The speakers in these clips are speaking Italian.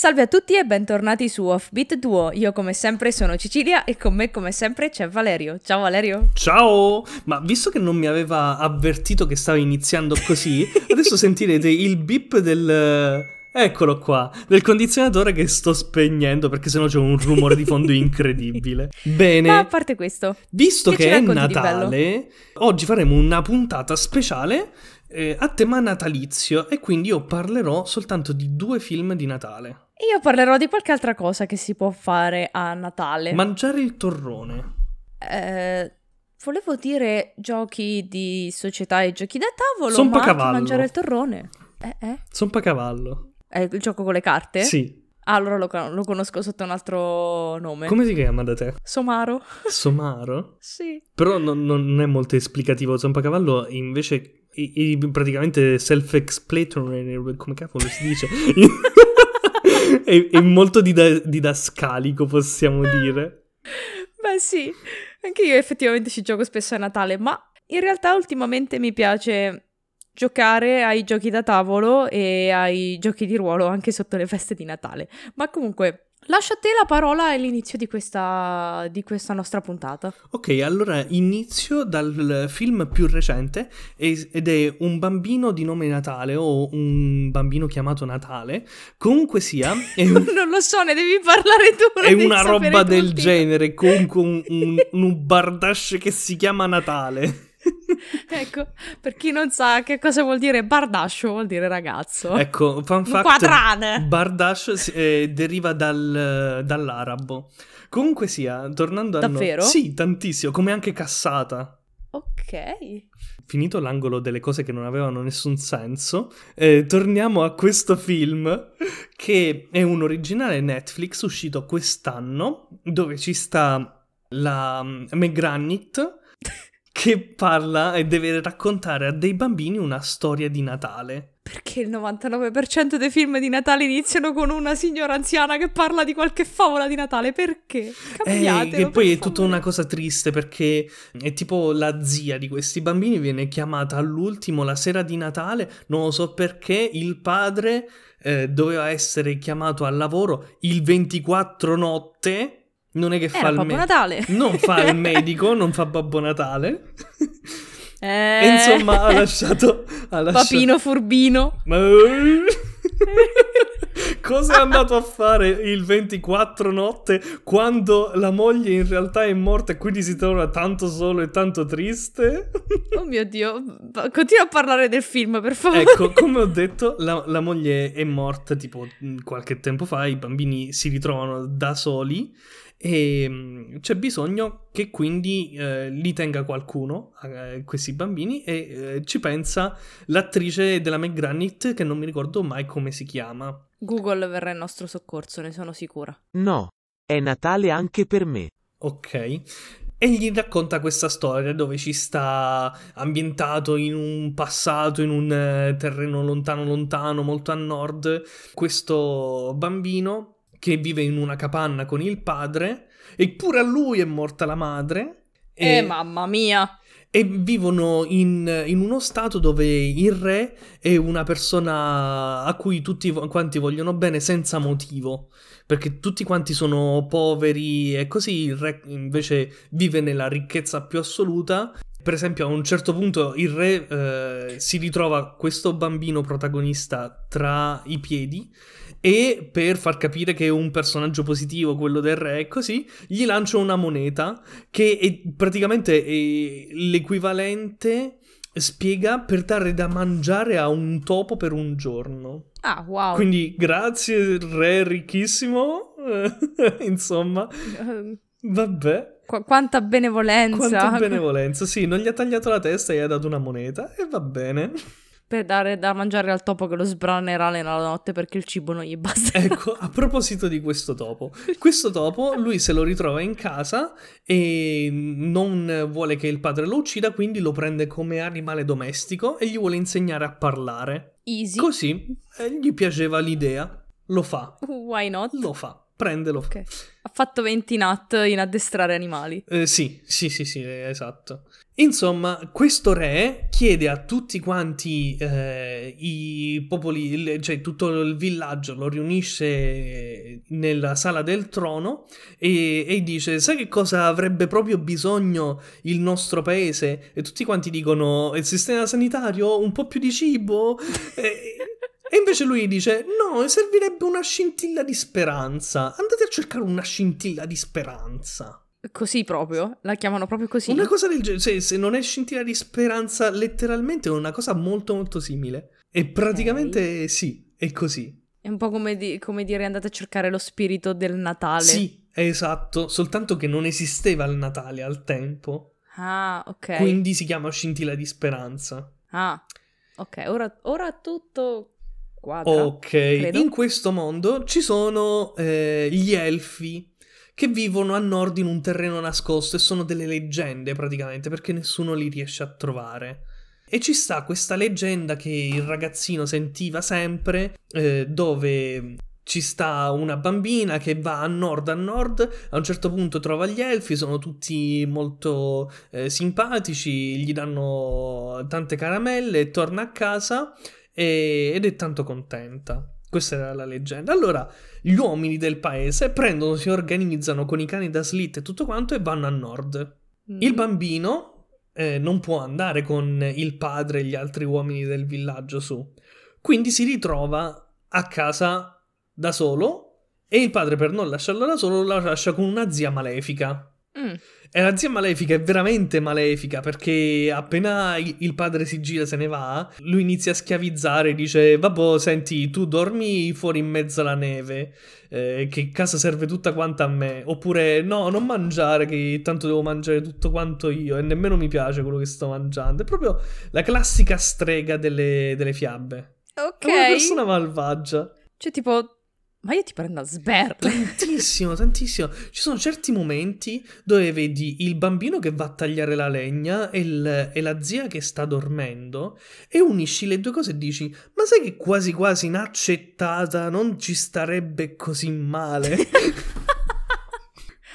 Salve a tutti e bentornati su Offbeat Duo. Io come sempre sono Cecilia e con me come sempre c'è Valerio. Ciao Valerio. Ciao! Ma visto che non mi aveva avvertito che stavo iniziando così, adesso sentirete il beep del... Eccolo qua, del condizionatore che sto spegnendo perché sennò c'è un rumore di fondo incredibile. Bene. Ma a parte questo, visto che che, è Natale, oggi faremo una puntata speciale eh, a tema natalizio e quindi io parlerò soltanto di due film di Natale. io parlerò di qualche altra cosa che si può fare a Natale. Mangiare il torrone. Eh, volevo dire giochi di società e giochi da tavolo, Son ma anche Pacavallo. mangiare il torrone. Eh, eh? Sonpacavallo. È il gioco con le carte? Sì. Ah, allora lo, lo conosco sotto un altro nome. Come si chiama da te? Somaro. Somaro? sì. Però non, non è molto esplicativo. Zompacavallo invece è, è praticamente self-explanatory, come cavolo si dice? è, è molto dida- didascalico, possiamo dire. Beh sì, anche io effettivamente ci gioco spesso a Natale, ma in realtà ultimamente mi piace giocare ai giochi da tavolo e ai giochi di ruolo anche sotto le feste di Natale. Ma comunque, lascio a te la parola all'inizio di questa, di questa nostra puntata. Ok, allora inizio dal film più recente e- ed è un bambino di nome Natale o un bambino chiamato Natale. Comunque sia, un- non lo so, ne devi parlare tu. è una roba del genere. Comunque un, un, un bardash che si chiama Natale. Ecco, per chi non sa che cosa vuol dire bardascio, vuol dire ragazzo. Ecco, fun Un fact, quadrane. Bardash si- eh, deriva dal- dall'arabo. Comunque sia, tornando a noi- Davvero? Sì, tantissimo, come anche cassata. Ok. Finito l'angolo delle cose che non avevano nessun senso, eh, torniamo a questo film che è un originale Netflix uscito quest'anno, dove ci sta la mm, Meg Granit che parla e deve raccontare a dei bambini una storia di Natale. Perché il 99% dei film di Natale iniziano con una signora anziana che parla di qualche favola di Natale? Perché? Eh, Cambiatelo, che poi per è tutta una cosa triste perché è tipo la zia di questi bambini viene chiamata all'ultimo la sera di Natale, non lo so perché il padre eh, doveva essere chiamato al lavoro il 24 notte, non è che fa Era il Babbo me- Natale. non fa il medico, non fa Babbo Natale. Eh, e insomma ha lasciato... Ha lasciato... Papino furbino. Ma... Cosa è andato a fare il 24 notte quando la moglie in realtà è morta e quindi si trova tanto solo e tanto triste? Oh mio Dio. Continua a parlare del film, per favore. ecco, come ho detto, la, la moglie è morta tipo qualche tempo fa, i bambini si ritrovano da soli e mh, c'è bisogno che quindi eh, li tenga qualcuno, eh, questi bambini, e eh, ci pensa l'attrice della McGranit che non mi ricordo mai come si chiama. Google verrà in nostro soccorso, ne sono sicura. No, è Natale anche per me. Ok. E gli racconta questa storia dove ci sta ambientato in un passato, in un eh, terreno lontano lontano, molto a nord, questo bambino che vive in una capanna con il padre e pure a lui è morta la madre. Eh, E- mamma mia. e vivono in, in uno stato dove il re è una persona a cui tutti quanti vogliono bene senza motivo. Perché tutti quanti sono poveri e così il re invece vive nella ricchezza più assoluta. Per esempio, a un certo punto il re eh, si ritrova questo bambino protagonista tra i piedi e per far capire che è un personaggio positivo, quello del re e così, gli lancia una moneta che è praticamente è l'equivalente, spiega, per dare da mangiare a un topo per un giorno. Ah, wow. Quindi grazie re ricchissimo, insomma, vabbè. Qu- quanta benevolenza. Quanta benevolenza, sì, non gli ha tagliato la testa e gli ha dato una moneta e va bene. Per dare da mangiare al topo che lo sbranerà nella notte perché il cibo non gli basta. Ecco, a proposito di questo topo, questo topo lui se lo ritrova in casa e non vuole che il padre lo uccida, quindi lo prende come animale domestico e gli vuole insegnare a parlare. Easy. Così eh, gli piaceva l'idea, lo fa, Why not? lo fa, prende, lo fa. Ok. Ha fatto 20 nat in addestrare animali. Eh, sì, sì, sì, sì, eh, esatto. Insomma, questo re chiede a tutti quanti eh, i popoli, cioè tutto il villaggio, lo riunisce nella sala del trono e, e dice: Sai che cosa avrebbe proprio bisogno il nostro paese? E tutti quanti dicono: Il sistema sanitario, un po' più di cibo. E, e invece lui dice: No, servirebbe una scintilla di speranza. Andate a cercare una scintilla di speranza. Così proprio? La chiamano proprio così? Una cosa del genere, se, se non è scintilla di speranza, letteralmente è una cosa molto molto simile. E praticamente sì, è così. È un po' come, di- come dire andate a cercare lo spirito del Natale. Sì, esatto, soltanto che non esisteva il Natale al tempo. Ah, ok. Quindi si chiama scintilla di speranza. Ah, ok. Ora, ora tutto quadra. Ok, credo. in questo mondo ci sono eh, gli elfi che vivono a nord in un terreno nascosto e sono delle leggende praticamente perché nessuno li riesce a trovare. E ci sta questa leggenda che il ragazzino sentiva sempre eh, dove ci sta una bambina che va a nord a nord, a un certo punto trova gli elfi, sono tutti molto eh, simpatici, gli danno tante caramelle, torna a casa e- ed è tanto contenta. Questa era la leggenda. Allora, gli uomini del paese prendono, si organizzano con i cani da slit e tutto quanto e vanno a nord. Mm. Il bambino eh, non può andare con il padre e gli altri uomini del villaggio su. Quindi si ritrova a casa da solo e il padre per non lasciarlo da solo la lascia con una zia malefica. Mm. E la zia malefica è veramente malefica perché appena il padre si gira e se ne va, lui inizia a schiavizzare, dice vabbè senti tu dormi fuori in mezzo alla neve, eh, che casa serve tutta quanta a me, oppure no non mangiare che tanto devo mangiare tutto quanto io e nemmeno mi piace quello che sto mangiando, è proprio la classica strega delle, delle fiabe, Ok. è una persona malvagia. Cioè, tipo, ma io ti prendo a sberle. Tantissimo, tantissimo. Ci sono certi momenti dove vedi il bambino che va a tagliare la legna e, il- e la zia che sta dormendo e unisci le due cose e dici: Ma sai che quasi quasi inaccettata non ci starebbe così male?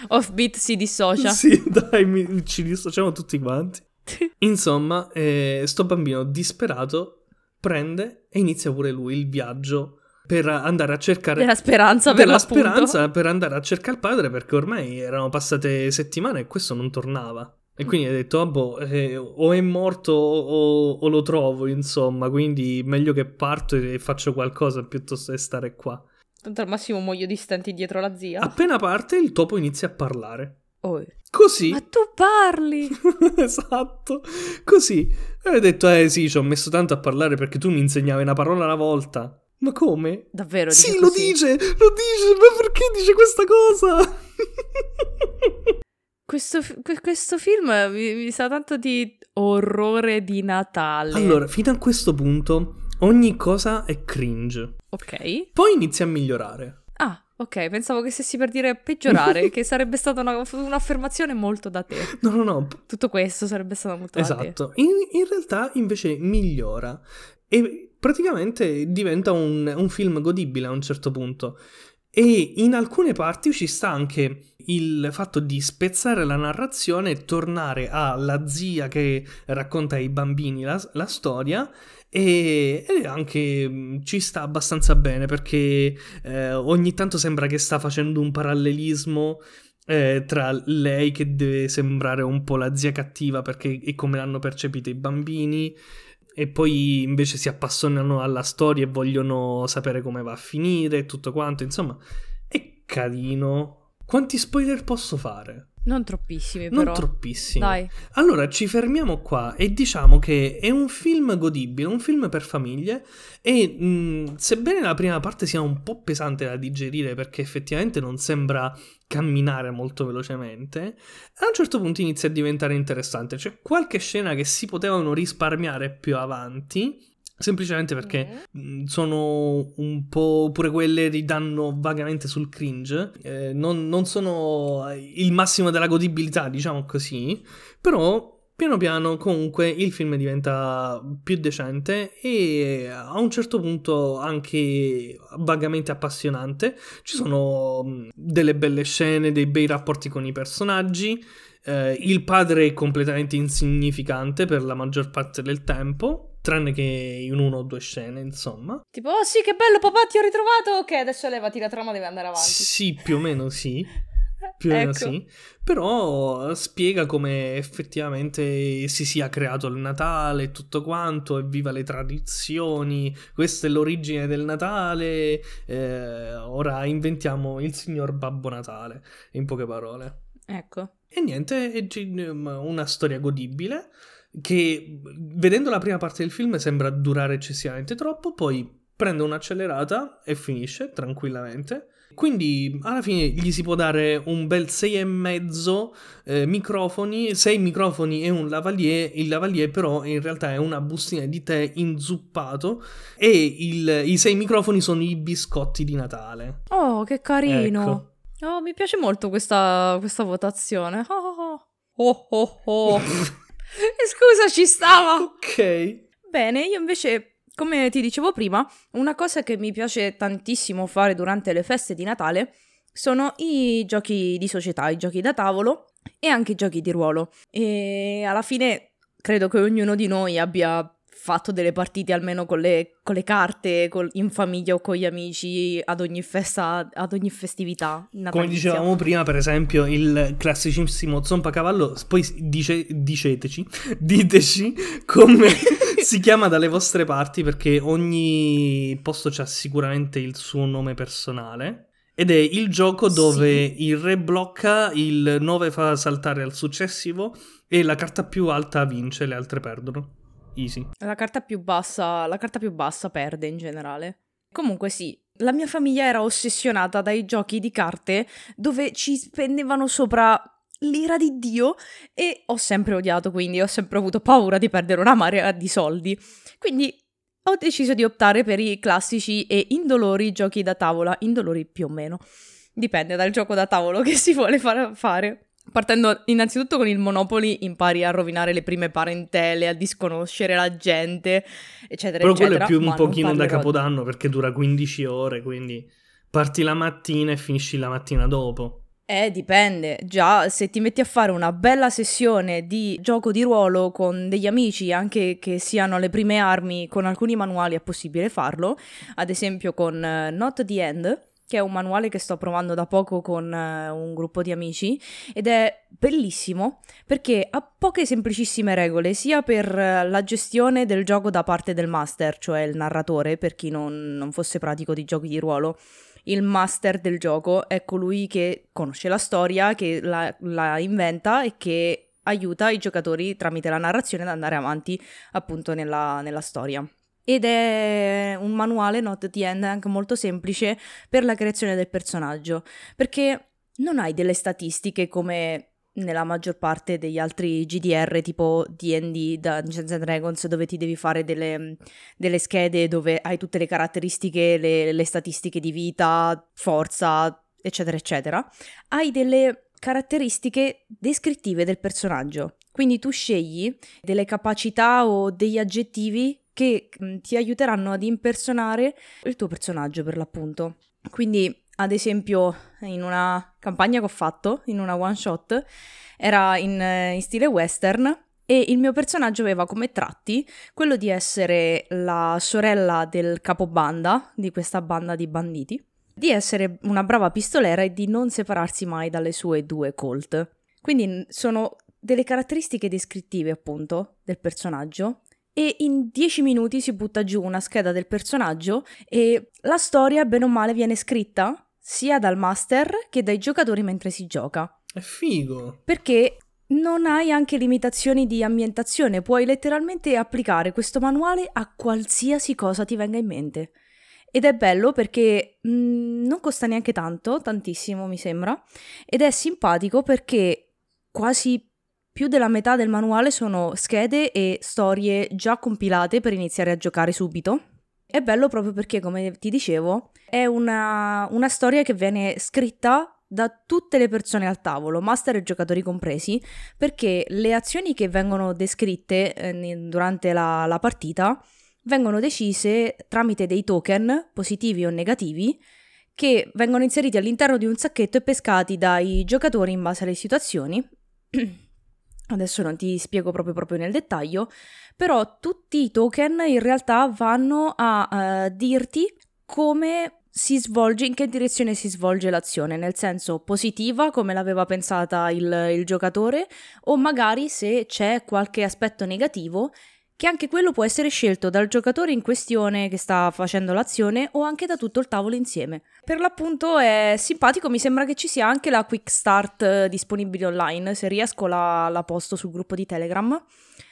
Offbeat si dissocia. sì, dai, mi- ci dissociamo tutti quanti. Insomma, eh, sto bambino disperato prende e inizia pure lui il viaggio per andare a cercare Della speranza per della speranza per andare a cercare il padre perché ormai erano passate settimane e questo non tornava. E quindi ha detto, ah, boh, eh, o è morto o, o lo trovo, insomma, quindi meglio che parto e faccio qualcosa piuttosto che stare qua. Tanto al massimo muoio di stenti dietro la zia. Appena parte il topo inizia a parlare. Oh. Così. Ma tu parli! esatto, così. E ho detto, eh sì, ci ho messo tanto a parlare perché tu mi insegnavi una parola alla volta. Ma come? Davvero? Sì, lo dice, lo dice, ma perché dice questa cosa? Questo, questo film mi, mi sa tanto di orrore di Natale. allora, fino a questo punto ogni cosa è cringe. Ok. Poi inizia a migliorare. Ah, ok. Pensavo che stessi per dire peggiorare, che sarebbe stata una- un'affermazione molto da te. No, no, no, Tutto questo sarebbe stato molto da te. esatto. In, in realtà invece migliora e praticamente diventa un, un film godibile a un certo punto. E in alcune parti ci sta anche il fatto di spezzare la narrazione e tornare alla zia che racconta ai bambini la, la storia e, anche mh, ci sta abbastanza bene perché eh, ogni tanto sembra che sta facendo un parallelismo eh, tra lei che deve sembrare un po' la zia cattiva perché è come l'hanno percepita i bambini e poi invece si appassionano alla storia e vogliono sapere come va a finire e tutto quanto. Insomma, è carino. Quanti spoiler posso fare? Non troppissimi, Non però. troppissimi. Dai. Allora ci fermiamo qua e diciamo che è un film godibile, un film per famiglie e mh, sebbene la prima parte sia un po' pesante da digerire perché effettivamente non sembra camminare molto velocemente, a un certo punto inizia a diventare interessante. C'è qualche scena che si potevano risparmiare più avanti. Semplicemente perché mh, sono un po' pure quelle ridanno vagamente sul cringe. eh, non, non sono il massimo della godibilità, diciamo così. Però piano piano comunque il film diventa più decente e a un certo punto anche vagamente appassionante. Ci sono mh, delle belle scene, dei bei rapporti con i personaggi. Eh, il padre è completamente insignificante per la maggior parte del tempo, tranne che in una o due scene, insomma. Tipo, oh sì, che bello, papà, ti ho ritrovato. Ok, adesso levati la trama, deve andare avanti. Sì, più o meno sì. Più o meno Ecco. sì. Però spiega come effettivamente si sia creato il Natale e tutto quanto, evviva le tradizioni, questa è l'origine del Natale, eh, ora inventiamo il signor Babbo Natale, in poche parole. Ecco. E niente, è una storia godibile che vedendo la prima parte del film sembra durare eccessivamente troppo, poi prende un'accelerata e finisce tranquillamente. Quindi alla fine gli si può dare un bel 6,5 eh, microfoni, 6 microfoni e un lavalier. Il lavalier però in realtà è una bustina di tè inzuppato e il- i 6 microfoni sono i biscotti di Natale. Oh, che carino. Ecco. Oh, mi piace molto questa, questa votazione. Oh, oh, oh. oh, oh. E Scusa, ci stava. ok. Bene, io invece, come ti dicevo prima, una cosa che mi piace tantissimo fare durante le feste di Natale sono i giochi di società, i giochi da tavolo e anche i giochi di ruolo. E alla fine credo che ognuno di noi abbia fatto delle partite almeno con le, con le carte, col- in famiglia o con gli amici ad ogni festa, ad ogni festività. Come natalizia. dicevamo prima, per esempio, il classicissimo Zompacavallo, poi dice, diceteci, diteci come si chiama dalle vostre parti, perché ogni posto ha sicuramente il suo nome personale. Ed è il gioco dove Sì. il re blocca, il 9 fa saltare al successivo e la carta più alta vince, le altre perdono. Easy. La carta più bassa, la carta più bassa perde in generale. Comunque sì, la mia famiglia era ossessionata dai giochi di carte dove ci spendevano sopra l'ira di Dio e ho sempre odiato, quindi ho sempre avuto paura di perdere una marea di soldi. Quindi ho deciso di optare per i classici e indolori giochi da tavola, indolori più o meno. Dipende dal gioco da tavolo che si vuole far- fare. Partendo innanzitutto con il Monopoly impari a rovinare le prime parentele, a disconoscere la gente, eccetera, Però quello eccetera. è più un pochino da capodanno perché dura 15 ore, quindi parti la mattina e finisci la mattina dopo. Eh, dipende. Già, se ti metti a fare una bella sessione di gioco di ruolo con degli amici, anche che siano le prime armi, con alcuni manuali è possibile farlo. Ad esempio con eh, Not the End, che è un manuale che sto provando da poco con eh, un gruppo di amici ed è bellissimo perché ha poche semplicissime regole, sia per eh, la gestione del gioco da parte del master, cioè il narratore, per chi non, non fosse pratico di giochi di ruolo. Il master del gioco è colui che conosce la storia, che la, la inventa e che aiuta i giocatori tramite la narrazione ad andare avanti appunto nella, nella storia. Ed è un manuale, Not the End, anche molto semplice per la creazione del personaggio, perché non hai delle statistiche come nella maggior parte degli altri GDR tipo D&D, Dungeons and Dragons, dove ti devi fare delle, delle schede dove hai tutte le caratteristiche, le, le statistiche di vita, forza, eccetera, eccetera. Hai delle caratteristiche descrittive del personaggio. Quindi tu scegli delle capacità o degli aggettivi che ti aiuteranno ad impersonare il tuo personaggio per l'appunto. Quindi, ad esempio, in una campagna che ho fatto, in una one shot, era in, eh, in stile western e il mio personaggio aveva come tratti quello di essere la sorella del capobanda di questa banda di banditi, di essere una brava pistolera e di non separarsi mai dalle sue due colt. Quindi sono delle caratteristiche descrittive appunto del personaggio e in 10 minuti si butta giù una scheda del personaggio e la storia bene o male viene scritta sia dal master che dai giocatori mentre si gioca. È figo. Perché non hai anche limitazioni di ambientazione, puoi letteralmente applicare questo manuale a qualsiasi cosa ti venga in mente. Ed è bello perché mh, non costa neanche tanto, tantissimo mi sembra, ed è simpatico perché quasi più della metà del manuale sono schede e storie già compilate per iniziare a giocare subito. È bello proprio perché, come ti dicevo, è una, una storia che viene scritta da tutte le persone al tavolo, master e giocatori compresi, perché le azioni che vengono descritte eh, durante la, la partita vengono decise tramite dei token positivi o negativi che vengono inseriti all'interno di un sacchetto e pescati dai giocatori in base alle situazioni Adesso non ti spiego proprio, proprio nel dettaglio, però tutti i token in realtà vanno a uh, dirti come si svolge, in che direzione si svolge l'azione, nel senso positiva come l'aveva pensata il, il giocatore o magari se c'è qualche aspetto negativo che anche quello può essere scelto dal giocatore in questione che sta facendo l'azione o anche da tutto il tavolo insieme. Per l'appunto è simpatico, mi sembra che ci sia anche la quick start eh, disponibile online, se riesco la, la posto sul gruppo di Telegram,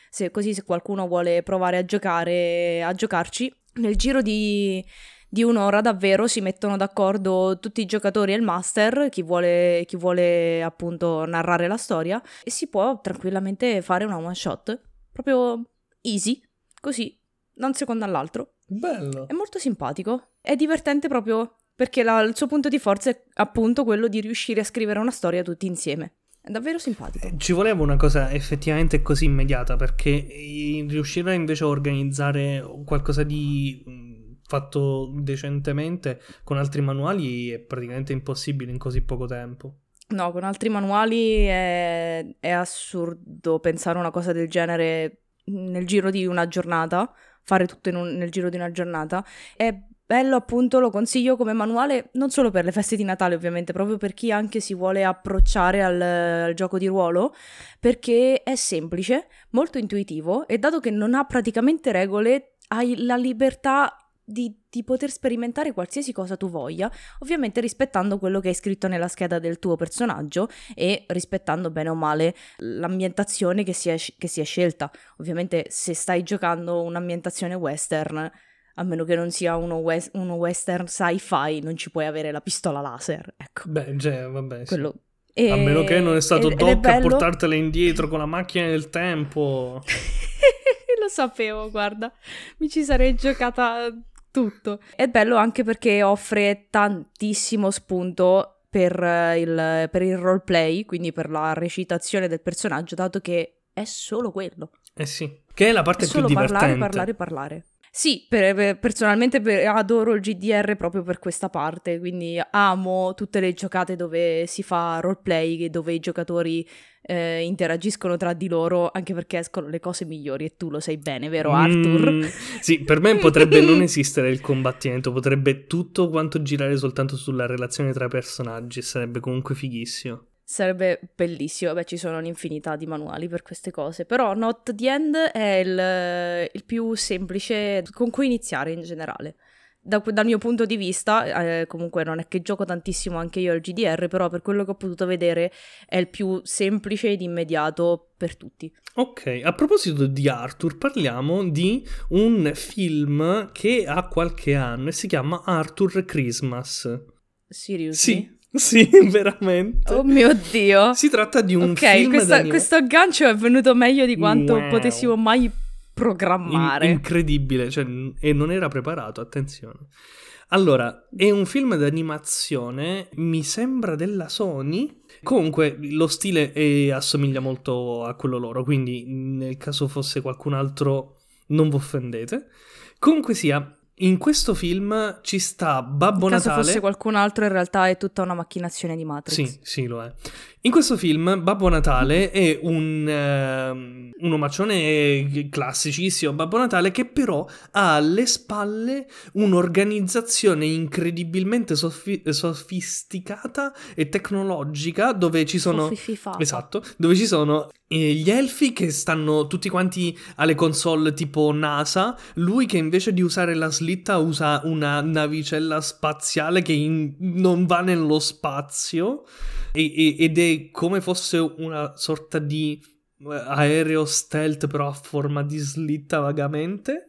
se, così se qualcuno vuole provare a giocare, a giocarci, nel giro di, di un'ora davvero si mettono d'accordo tutti i giocatori e il master, chi vuole, chi vuole appunto narrare la storia, e si può tranquillamente fare una one shot. Proprio easy, così, da un secondo all'altro. Bello. È molto simpatico. È divertente proprio perché la, il suo punto di forza è appunto quello di riuscire a scrivere una storia tutti insieme. È davvero simpatico. Eh, ci voleva una cosa effettivamente così immediata perché riuscire invece a organizzare qualcosa di mm, fatto decentemente con altri manuali è praticamente impossibile in così poco tempo. No, con altri manuali è, è assurdo pensare una cosa del genere nel giro di una giornata, fare tutto un, nel giro di una giornata. È bello appunto, lo consiglio come manuale non solo per le feste di Natale ovviamente, proprio per chi anche si vuole approcciare al, al gioco di ruolo, perché è semplice, molto intuitivo e dato che non ha praticamente regole, hai la libertà di, di, poter sperimentare qualsiasi cosa tu voglia, ovviamente rispettando quello che hai scritto nella scheda del tuo personaggio e rispettando bene o male l'ambientazione che si è, che si è scelta. Ovviamente se stai giocando un'ambientazione western, a meno che non sia uno, west, uno western sci-fi, non ci puoi avere la pistola laser. Ecco. Beh, cioè, vabbè. Quello... Sì. E... A meno che non è stato ed, Doc ed bello... a portartela indietro con la macchina del tempo. Lo sapevo, guarda. Mi ci sarei giocata tutto. È bello anche perché offre tantissimo spunto per eh, il, per il roleplay, quindi per la recitazione del personaggio, dato che è solo quello. Eh sì, che è la parte è più divertente. parlare, parlare, parlare. Sì, per, per, personalmente per, adoro il GDR proprio per questa parte, quindi amo tutte le giocate dove si fa roleplay, dove i giocatori eh, interagiscono tra di loro, anche perché escono le cose migliori e tu lo sai bene, vero Arthur? Mm, sì, per me potrebbe non esistere il combattimento, potrebbe tutto quanto girare soltanto sulla relazione tra personaggi, sarebbe comunque fighissimo. Sarebbe bellissimo, beh ci sono un'infinità di manuali per queste cose, però Not the End è il, il più semplice con cui iniziare in generale. Da, dal mio punto di vista, eh, comunque non è che gioco tantissimo anche io al GDR, però per quello che ho potuto vedere è il più semplice ed immediato per tutti. Ok, a proposito di Arthur, parliamo di un film che ha qualche anno e si chiama Arthur Christmas. Seriously? Sì, sì, veramente. Oh mio Dio. Si tratta di un okay, film questa, questo aggancio è venuto meglio di quanto wow. potessimo mai programmare. In- incredibile, cioè, e non era preparato, attenzione. Allora, è un film d'animazione, mi sembra della Sony. Comunque, lo stile è, assomiglia molto a quello loro, quindi nel caso fosse qualcun altro non vi offendete. Comunque sia, in questo film ci sta Babbo Natale. fosse qualcun altro, in realtà è tutta una macchinazione di Matrix. Sì, sì, lo è. In questo film Babbo Natale è un, uh, un omaccione classicissimo Babbo Natale che però ha alle spalle un'organizzazione incredibilmente soffi- sofisticata e tecnologica dove ci sono... Esatto, dove ci sono eh, gli elfi che stanno tutti quanti alle console tipo NASA, lui che invece di usare la slitta usa una navicella spaziale che in- non va nello spazio e- ed è come fosse una sorta di eh, aereo stealth però a forma di slitta vagamente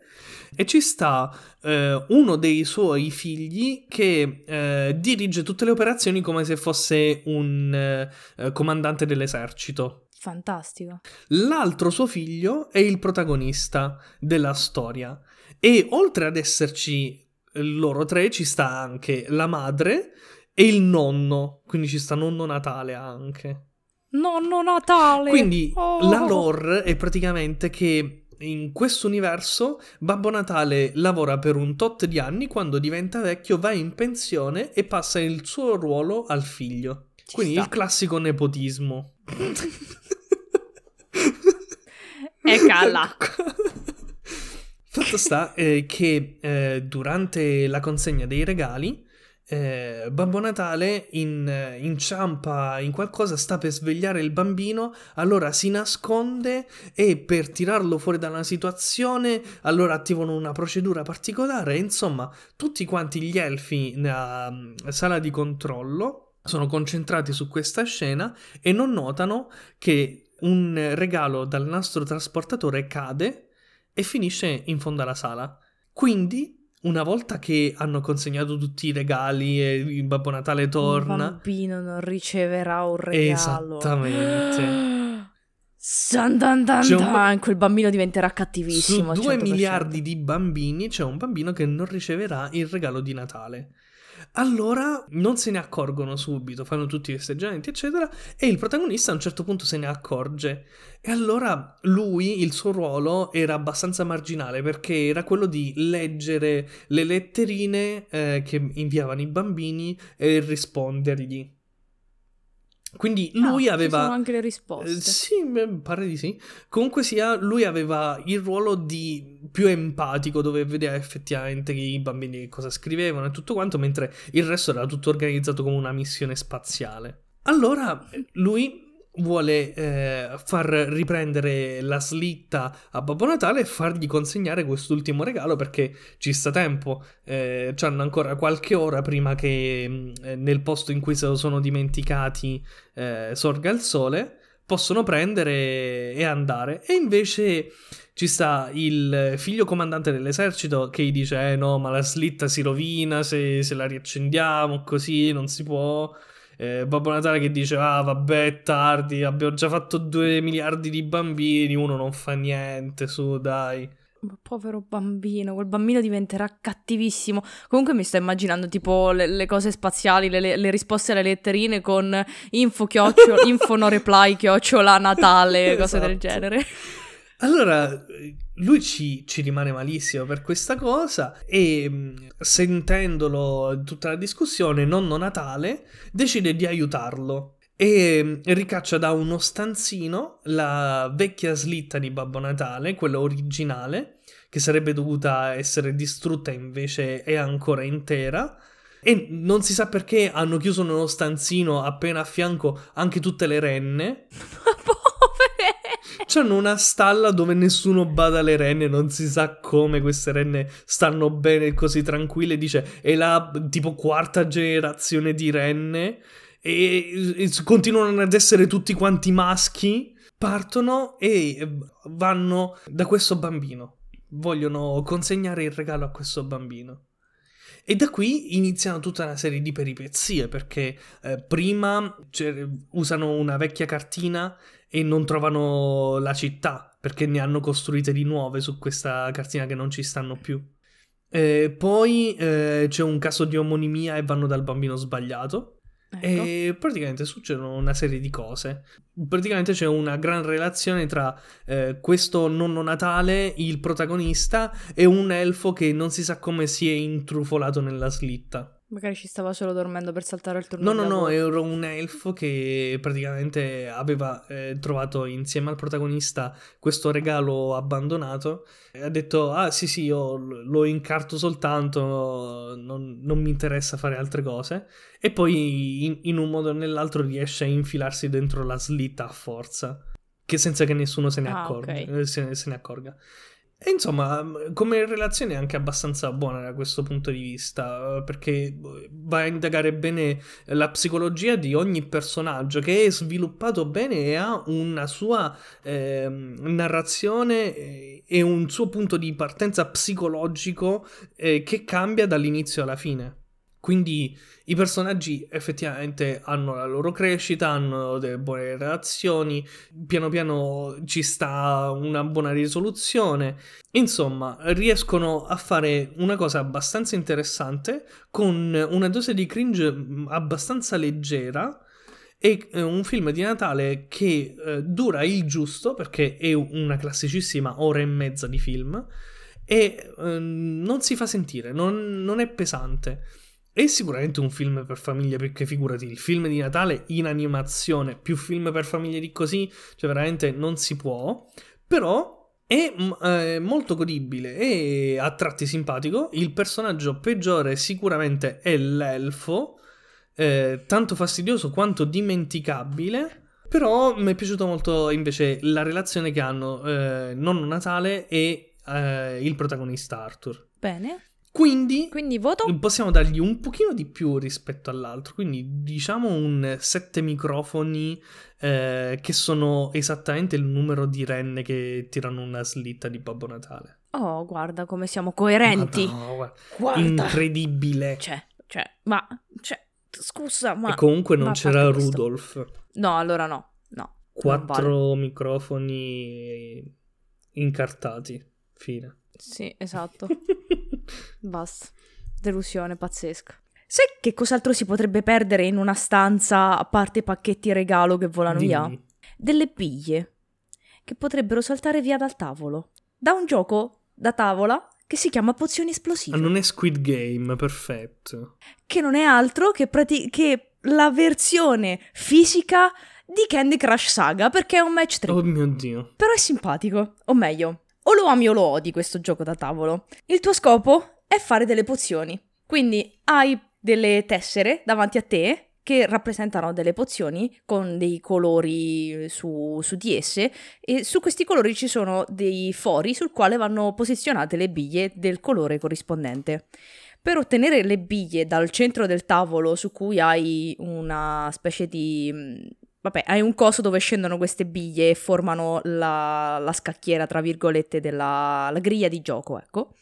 e ci sta eh, uno dei suoi figli che eh, dirige tutte le operazioni come se fosse un eh, comandante dell'esercito. Fantastico. L'altro suo figlio è il protagonista della storia e oltre ad esserci loro tre ci sta anche la madre e il nonno, quindi ci sta nonno Natale anche. Nonno Natale! Quindi oh. la lore è praticamente che in questo universo Babbo Natale lavora per un tot di anni, quando diventa vecchio va in pensione e passa il suo ruolo al figlio. Ci Quindi sta. il classico nepotismo. Eccola. Fatto sta eh, che eh, durante la consegna dei regali eh, Babbo Natale in, eh, inciampa in qualcosa, sta per svegliare il bambino, allora si nasconde e per tirarlo fuori da una situazione, allora attivano una procedura particolare. Insomma, tutti quanti gli elfi nella mm, sala di controllo sono concentrati su questa scena e non notano che un regalo dal nastro trasportatore cade e finisce in fondo alla sala. Quindi una volta che hanno consegnato tutti i regali e il Babbo Natale torna... Il bambino non riceverà un regalo. Esattamente. San dan dan dan, quel bambino diventerà cattivissimo. Su 2 100%. miliardi di bambini c'è un bambino che non riceverà il regalo di Natale. Allora non se ne accorgono subito, fanno tutti i festeggiamenti, eccetera, e il protagonista a un certo punto se ne accorge. E allora lui, il suo ruolo era abbastanza marginale perché era quello di leggere le letterine eh, che inviavano i bambini e rispondergli. Quindi lui Ah, ci aveva... sono anche le Eh, risposte. sì, mi pare di sì. Comunque sia, lui aveva il ruolo di più empatico, dove vedeva effettivamente i bambini cosa scrivevano e tutto quanto, mentre il resto era tutto organizzato come una missione spaziale. Allora, lui vuole eh, far riprendere la slitta a Babbo Natale e fargli consegnare quest'ultimo regalo perché ci sta tempo, eh, hanno ancora qualche ora prima che mh, eh, nel posto in cui se lo sono dimenticati eh, sorga il sole, possono prendere e andare. E invece ci sta il figlio comandante dell'esercito che gli dice: Eh no, ma la slitta si rovina se, se la riaccendiamo, così non si può. Eh, Babbo Natale che dice: Ah, vabbè, è tardi, abbiamo già fatto 2 miliardi di bambini, uno non fa niente, su, dai. Ma Povero bambino, quel bambino diventerà cattivissimo. Comunque mi sto immaginando tipo le, le cose spaziali, le, le- le risposte alle letterine con info chiocciola, info no reply chiocciola Natale, cose del Esatto. genere. Allora, lui ci, ci rimane malissimo per questa cosa e mh, sentendolo tutta la discussione, nonno Natale decide di aiutarlo e mh, ricaccia da uno stanzino la vecchia slitta di Babbo Natale, quella originale, che sarebbe dovuta essere distrutta invece è ancora intera. E non si sa perché hanno chiuso nello stanzino appena a fianco anche tutte le renne. C'hanno una stalla dove nessuno bada alle renne, non si sa come queste renne stanno bene così tranquille. Dice è la tipo quarta generazione di renne e, e continuano ad essere tutti quanti maschi. Partono e vanno da questo bambino. Vogliono consegnare il regalo a questo bambino. E da qui iniziano tutta una serie di peripezie perché eh, prima usano una vecchia cartina e non trovano la città perché ne hanno costruite di nuove su questa cartina che non ci stanno più. Eh, poi eh, c'è un caso di omonimia e vanno dal bambino sbagliato. Ecco. E praticamente succedono una serie di cose. Praticamente c'è una gran relazione tra eh, questo nonno Natale, il protagonista, e un elfo che non si sa come si è intrufolato nella slitta. Magari ci stava solo dormendo per saltare il turno No, no, no, era un elfo che praticamente aveva eh, trovato insieme al protagonista questo regalo abbandonato e ha detto, ah sì sì, io lo incarto soltanto, non, non mi interessa fare altre cose. E poi in, in un modo o nell'altro riesce a infilarsi dentro la slitta a forza, che senza che nessuno se ne, Ah, accorga, ok. eh, se, se ne accorga. E insomma, come relazione è anche abbastanza buona da questo punto di vista, eh, perché va a indagare bene la psicologia di ogni personaggio, che è sviluppato bene e ha una sua ehm, narrazione eh, e un suo punto di partenza psicologico eh, che cambia dall'inizio alla fine. Quindi i personaggi effettivamente hanno la loro crescita, hanno delle buone relazioni, piano piano ci sta una buona risoluzione. Insomma, riescono a fare una cosa abbastanza interessante con una dose di cringe mh, abbastanza leggera è eh, un film di Natale che eh, dura il giusto perché è una classicissima ora e mezza di film e eh, non si fa sentire, non, non è pesante. È sicuramente un film per famiglie perché figurati, il film di Natale in animazione, più film per famiglie di così, cioè veramente non si può, però È mm, eh, molto godibile e a tratti simpatico. Il personaggio peggiore sicuramente è l'elfo, eh, tanto fastidioso quanto dimenticabile. Però mi è piaciuta molto invece la relazione che hanno eh, nonno Natale e eh, il protagonista Arthur. Bene. Quindi, Quindi voto? possiamo dargli un pochino di più rispetto all'altro. Quindi diciamo un 7 microfoni eh, che sono esattamente il numero di renne che tirano una slitta di Babbo Natale. Oh, guarda come siamo coerenti. Madonna, guarda. Incredibile. Cioè, cioè, ma... Cioè, scusa, ma... e comunque non c'era questo- Rudolf. No, allora no. No. Quattro vale. microfoni incartati. Fine. Sì, esatto. Basta. Delusione pazzesca. Sai che cos'altro si potrebbe perdere in una stanza a parte pacchetti regalo che volano via? Dimmi. Delle biglie che potrebbero saltare via dal tavolo. Da un gioco da tavola che si chiama Pozioni Esplosive. Ah, non è Squid Game, perfetto. che non è altro che, prati- che la versione fisica di Candy Crush Saga perché è un match 3. Oh mio dio. Però è simpatico, o meglio, o lo ami o lo odi questo gioco da tavolo. Il tuo scopo è fare delle pozioni. Quindi hai delle tessere davanti a te che rappresentano delle pozioni con dei colori su, su di esse e su questi colori ci sono dei fori sul quale vanno posizionate le biglie del colore corrispondente. Per ottenere le biglie dal centro del tavolo su cui hai una specie di... Vabbè, hai un coso dove scendono queste biglie e formano la, la scacchiera, tra virgolette, della la griglia di gioco, ecco.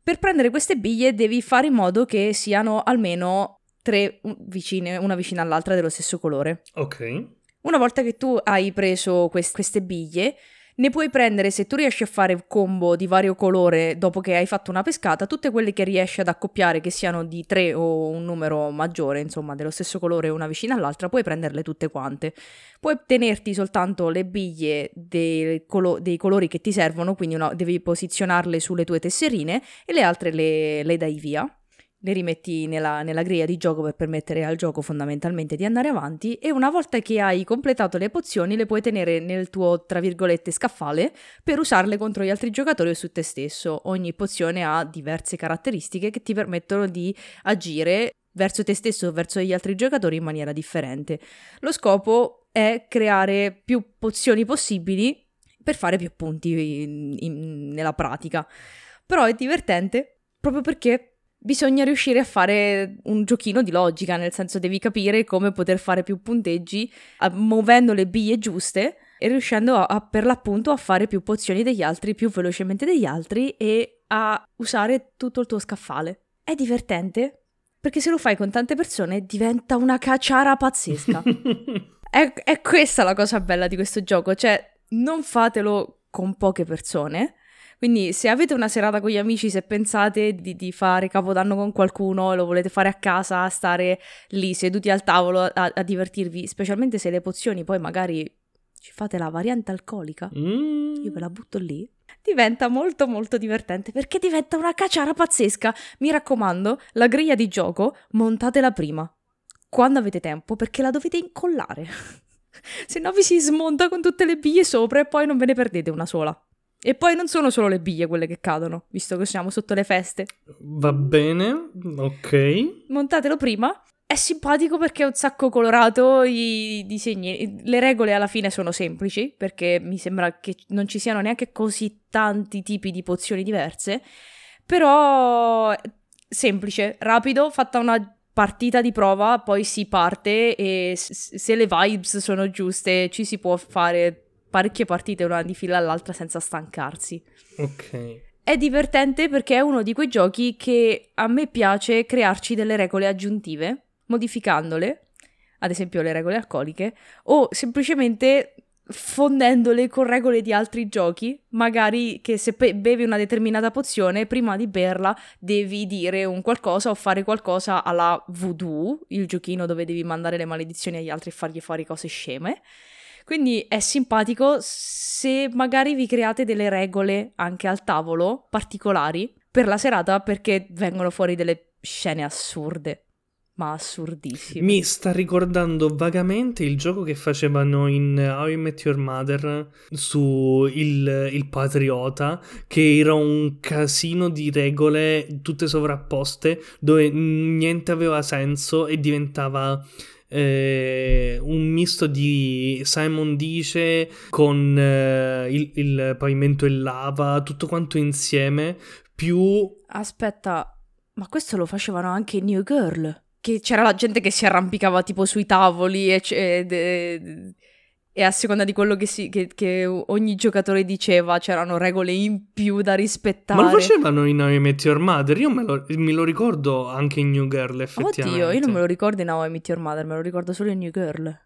Per prendere queste biglie devi fare in modo che siano almeno tre vicine, una vicina all'altra dello stesso colore. Ok. Una volta che tu hai preso quest- queste biglie, ne puoi prendere, se tu riesci a fare combo di vario colore dopo che hai fatto una pescata, tutte quelle che riesci ad accoppiare, che siano di tre o un numero maggiore, insomma, dello stesso colore una vicina all'altra, puoi prenderle tutte quante. Puoi tenerti soltanto le biglie dei, colo- dei colori che ti servono, quindi una- devi posizionarle sulle tue tesserine e le altre le, le dai via le rimetti nella, nella griglia di gioco per permettere al gioco fondamentalmente di andare avanti e una volta che hai completato le pozioni le puoi tenere nel tuo, tra virgolette, scaffale per usarle contro gli altri giocatori o su te stesso. Ogni pozione ha diverse caratteristiche che ti permettono di agire verso te stesso o verso gli altri giocatori in maniera differente. Lo scopo è creare più pozioni possibili per fare più punti in- in- nella pratica. Però è divertente proprio perché bisogna riuscire a fare un giochino di logica, nel senso devi capire come poter fare più punteggi a- muovendo le biglie giuste e riuscendo a, a- per l'appunto a fare più pozioni degli altri più velocemente degli altri e a usare tutto il tuo scaffale. È divertente perché se lo fai con tante persone diventa una cacciara pazzesca. È, è questa la cosa bella di questo gioco, cioè non fatelo con poche persone. Quindi se avete una serata con gli amici, se pensate di, di fare capodanno con qualcuno, lo volete fare a casa, stare lì seduti al tavolo a, a divertirvi, specialmente se le pozioni poi magari ci fate la variante alcolica, Mm. io ve la butto lì, diventa molto molto divertente perché diventa una cacciara pazzesca. Mi raccomando, la griglia di gioco montatela prima, quando avete tempo, perché la dovete incollare. Se no vi si smonta con tutte le biglie sopra e poi non ve ne perdete una sola. E poi non sono solo le biglie quelle che cadono, visto che siamo sotto le feste. Va bene, ok. Montatelo prima. È simpatico perché è un sacco colorato, i disegni, le regole alla fine sono semplici, perché mi sembra che non ci siano neanche così tanti tipi di pozioni diverse, però semplice, rapido, fatta una partita di prova, poi si parte e se le vibes sono giuste ci si può fare parecchie partite una di fila all'altra senza stancarsi. Ok. È divertente perché è uno di quei giochi che a me piace crearci delle regole aggiuntive, modificandole, ad esempio le regole alcoliche, o semplicemente fondendole con regole di altri giochi, magari che se pe- bevi una determinata pozione, prima di berla devi dire un qualcosa o fare qualcosa alla voodoo, il giochino dove devi mandare le maledizioni agli altri e fargli fare cose sceme. Quindi è simpatico se magari vi create delle regole anche al tavolo particolari per la serata perché vengono fuori delle scene assurde. ma assurdissime. Mi sta ricordando vagamente il gioco che facevano in How I Met Your Mother su il, il Patriota, che era un casino di regole tutte sovrapposte, dove niente aveva senso e diventava eh, un misto di Simon Dice con eh, il, il pavimento e lava, tutto quanto insieme, più... Aspetta, ma questo lo facevano anche in New Girl? Che c'era la gente che si arrampicava tipo sui tavoli e, c- ed- ed- e a seconda di quello che, si- che- che ogni giocatore diceva c'erano regole in più da rispettare. Ma lo facevano in How I Met Your Mother? Io me lo, me lo ricordo anche in New Girl, effettivamente. Oddio, io non me lo ricordo in How I Met Your Mother, me lo ricordo solo in New Girl.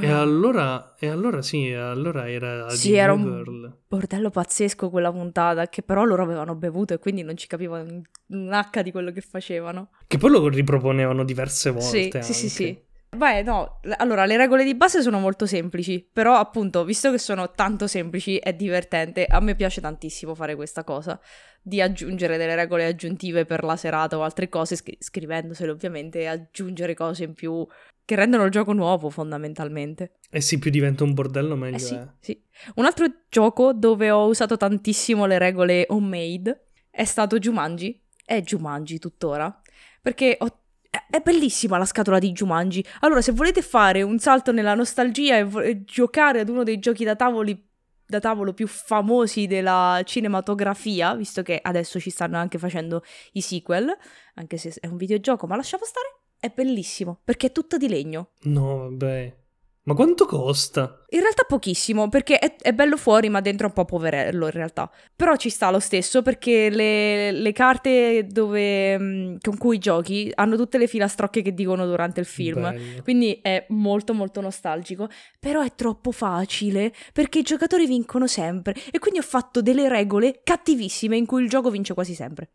E allora, e allora sì, allora era Sì, era New un Girl. bordello pazzesco quella puntata, che però loro avevano bevuto e quindi non ci capivano un H di quello che facevano. Che poi lo riproponevano diverse volte Sì, sì, sì, anche. sì. Beh, no, allora le regole di base sono molto semplici, però appunto, visto che sono tanto semplici, è divertente. A me piace tantissimo fare questa cosa, di aggiungere delle regole aggiuntive per la serata o altre cose, scri- scrivendosele ovviamente, aggiungere cose in più che rendono il gioco nuovo fondamentalmente. E sì, più diventa un bordello meglio Eh sì, è. sì. Un altro gioco dove ho usato tantissimo le regole homemade è stato Jumanji. È Jumanji tuttora. Perché ho- è- bellissima la scatola di Jumanji. Allora, se volete fare un salto nella nostalgia e, vo- e giocare ad uno dei giochi da tavoli da tavolo più famosi della cinematografia, visto che adesso ci stanno anche facendo i sequel, anche se è un videogioco, ma lasciamo stare, è bellissimo, perché è tutto di legno. No, vabbè. Ma quanto costa? In realtà pochissimo, perché è, è bello fuori, ma dentro è un po' poverello in realtà. Però ci sta lo stesso, perché le, le carte dove, mh, con cui giochi hanno tutte le filastrocche che dicono durante il film. Bello. Quindi è molto molto nostalgico, però è troppo facile perché i giocatori vincono sempre e quindi ho fatto delle regole cattivissime in cui il gioco vince quasi sempre.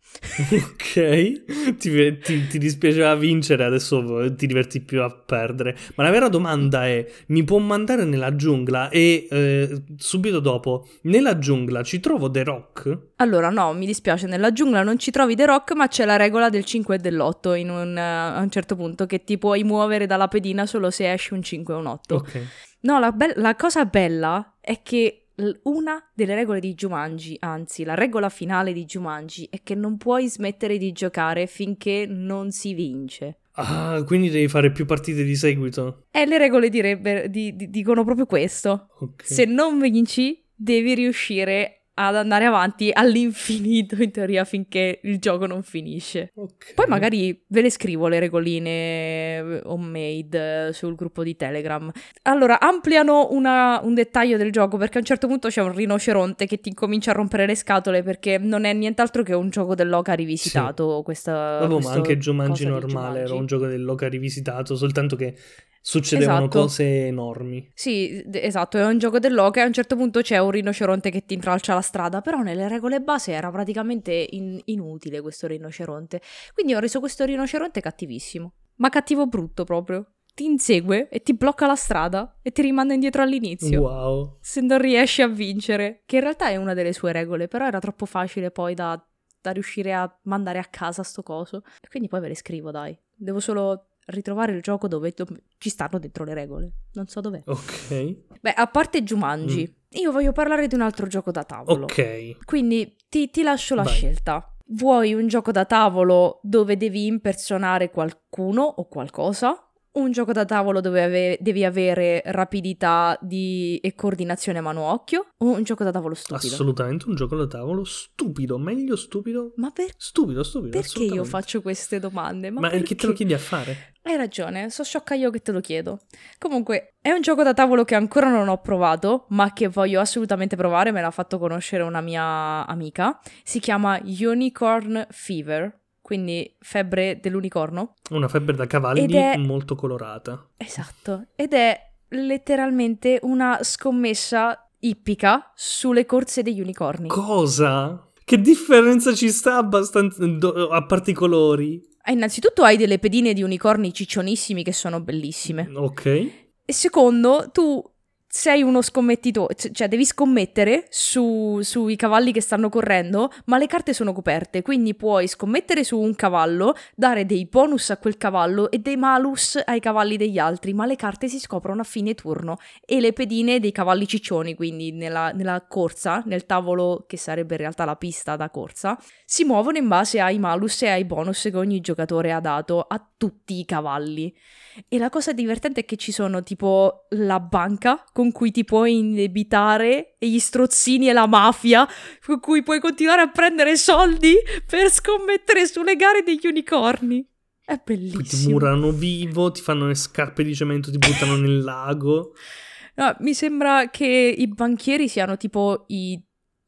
Ok, ti, ti- ti dispiaceva vincere, adesso ti diverti più a perdere. Ma la vera domanda è: mi può mandare nella giungla? E eh, subito dopo, nella giungla ci trovo The Rock? Allora, no, mi dispiace, nella giungla non ci trovi The Rock, ma c'è la regola del 5 e dell'8 in un, eh, a un certo punto, che ti puoi muovere dalla pedina solo se esce un 5 o un 8. Ok. No, la, be- la cosa bella è che una delle regole di Jumanji, anzi la regola finale di Jumanji, è che non puoi smettere di giocare finché non si vince. Ah, quindi devi fare più partite di seguito. E le regole direbbe- di- di- dicono proprio questo. Ok. Se non vinci, devi riuscire ad andare avanti all'infinito, in teoria, finché il gioco non finisce. Ok. Poi magari ve le scrivo le regoline eh, homemade eh, sul gruppo di Telegram. Allora, ampliano una- un dettaglio del gioco perché a un certo punto c'è un rinoceronte che ti comincia a rompere le scatole perché non è nient'altro che un gioco dell'oca rivisitato. Questa, Vabbè, ma anche Jumanji normale era Jumanji. un gioco dell'Oca rivisitato, soltanto che succedevano Esatto. cose enormi. Sì, d- esatto, è un gioco dell'oca e a un certo punto c'è un rinoceronte che ti intralcia la strada, però nelle regole base era praticamente in- inutile questo rinoceronte. Quindi ho reso questo rinoceronte cattivissimo, ma cattivo brutto proprio. Ti insegue e ti blocca la strada e ti rimanda indietro all'inizio. Wow. Se non riesci a vincere, che in realtà è una delle sue regole, però era troppo facile poi da, da riuscire a mandare a casa sto coso. E quindi poi ve le scrivo, dai. Devo solo ritrovare il gioco dove, ci stanno dentro le regole. Non so dov'è. Ok. Beh, a parte Jumanji, io voglio parlare di un altro gioco da tavolo. Ok. Quindi ti, ti lascio la Vai. scelta. Vuoi un gioco da tavolo dove devi impersonare qualcuno o qualcosa? Un gioco da tavolo dove ave- devi avere rapidità di- e coordinazione mano-occhio? O un gioco da tavolo stupido? Assolutamente un gioco da tavolo stupido, meglio stupido. Ma per- Stupido, stupido. perché io faccio queste domande? Ma, Ma, perché? chi te lo chiedi a fare? Hai ragione, so sciocca io che te lo chiedo. Comunque, è un gioco da tavolo che ancora non ho provato, ma che voglio assolutamente provare, me l'ha fatto conoscere una mia amica. Si chiama Unicorn Fever, quindi febbre dell'unicorno. Una febbre da cavalli è- molto colorata. Esatto, ed è letteralmente una scommessa ippica sulle corse degli unicorni. Cosa? Che differenza ci sta abbastanza do- a parte i colori? Ah, innanzitutto hai delle pedine di unicorni ciccionissimi che sono bellissime. Ok. E secondo, tu sei uno scommettitore, cioè devi scommettere su- sui cavalli che stanno correndo, ma le carte sono coperte, quindi puoi scommettere su un cavallo, dare dei bonus a quel cavallo e dei malus ai cavalli degli altri, ma le carte si scoprono a fine turno e le pedine dei cavalli ciccioni, quindi nella, nella corsa, nel tavolo che sarebbe in realtà la pista da corsa, si muovono in base ai malus e ai bonus che ogni giocatore ha dato a tutti i cavalli. E la cosa divertente è che ci sono tipo la banca con cui ti puoi indebitare e gli strozzini e la mafia con cui puoi continuare a prendere soldi per scommettere sulle gare degli unicorni. È Poi ti bellissimo. murano vivo, ti fanno le scarpe di cemento, ti buttano nel lago. No, mi sembra che i banchieri siano tipo i,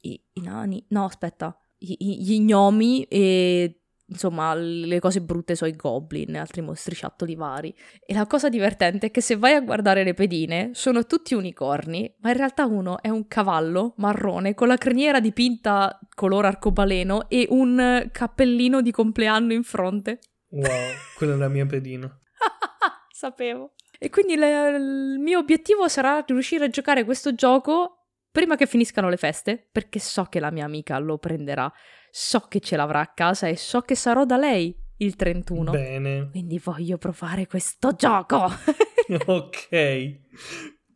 i, i nani. No, aspetta. I- gli gnomi e insomma le cose brutte sono i goblin e altri mostriciattoli vari. E la cosa divertente è che se vai a guardare le pedine sono tutti unicorni, ma in realtà uno è un cavallo marrone con la criniera dipinta color arcobaleno e un cappellino di compleanno in fronte. Wow, quella è la mia pedina. Sapevo. E quindi le- il mio obiettivo sarà riuscire a giocare questo gioco prima che finiscano le feste, perché so che la mia amica lo prenderà, so che ce l'avrà a casa e so che sarò da lei il 31. Bene, Quindi voglio provare questo gioco. ok.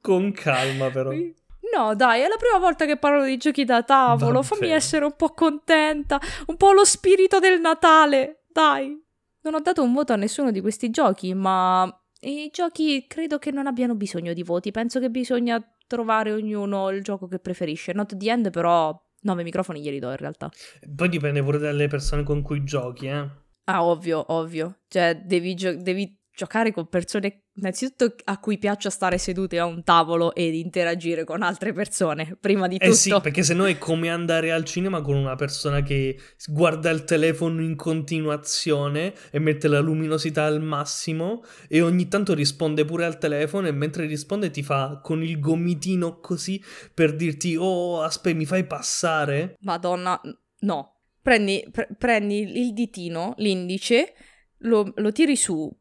Con calma però. No, dai, è la prima volta che parlo di giochi da tavolo. Fammi essere un po' contenta, un po' lo spirito del Natale. Dai. Non ho dato un voto a nessuno di questi giochi, ma i giochi credo che non abbiano bisogno di voti. Penso che bisogna trovare ognuno il gioco che preferisce. Not the end, però nove microfoni glieli do in realtà. Poi dipende pure dalle persone con cui giochi, eh. Ah, ovvio, ovvio. Cioè, devi, gio- devi giocare con persone, innanzitutto, a cui piaccia stare sedute a un tavolo ed interagire con altre persone, prima di tutto. Eh sì, perché sennò è come andare al cinema con una persona che guarda il telefono in continuazione e mette la luminosità al massimo e ogni tanto risponde pure al telefono e mentre risponde ti fa con il gomitino così per dirti "Oh, aspetta, mi fai passare?" Madonna, no. Prendi, pre- prendi il ditino, l'indice, lo, lo tiri su,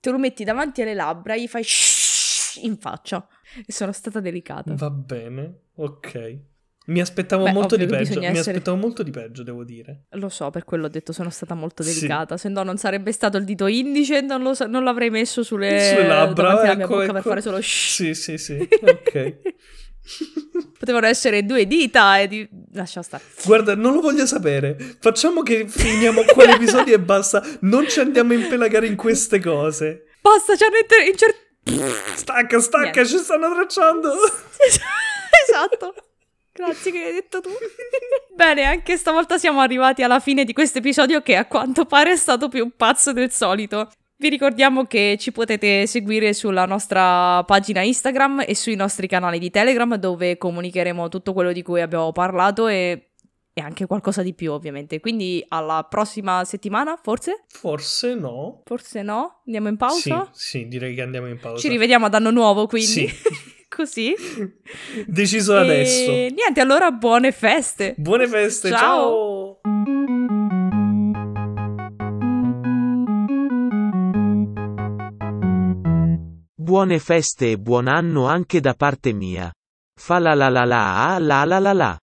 te lo metti davanti alle labbra, gli fai shhh in faccia. E sono stata delicata. Va bene. Ok. Mi aspettavo Beh, molto di ovvio peggio, mi essere- aspettavo molto di peggio, devo dire. Lo so, per quello ho detto sono stata molto Sì. delicata. Se no, non sarebbe stato il dito indice, non, lo non l'avrei messo sulle, Sulle labbra, alla mia ecco, bocca ecco. per fare solo shhh. Sì, sì, sì. Ok. Potevano essere due dita e di... lascia stare. Guarda, non lo voglio sapere. Facciamo che finiamo qua l'episodio e basta. Non ci andiamo a impelagare in queste cose. Basta, ci hanno inter- incer- Stacca, stacca, Niente. ci stanno tracciando. esatto. Grazie che hai detto tu. Bene, anche stavolta siamo arrivati alla fine di questo episodio che a quanto pare è stato più pazzo del solito. Vi ricordiamo che ci potete seguire sulla nostra pagina Instagram e sui nostri canali di Telegram dove comunicheremo tutto quello di cui abbiamo parlato e, e anche qualcosa di più ovviamente. Quindi alla prossima settimana, forse? Forse no. Forse no? Andiamo in pausa? Sì, sì, direi che andiamo in pausa. Ci rivediamo ad anno nuovo quindi. Sì. Così. Deciso E adesso. niente, allora buone feste. Buone feste, Ciao. ciao. Buone feste e buon anno anche da parte mia. Fa la la la la la la la la.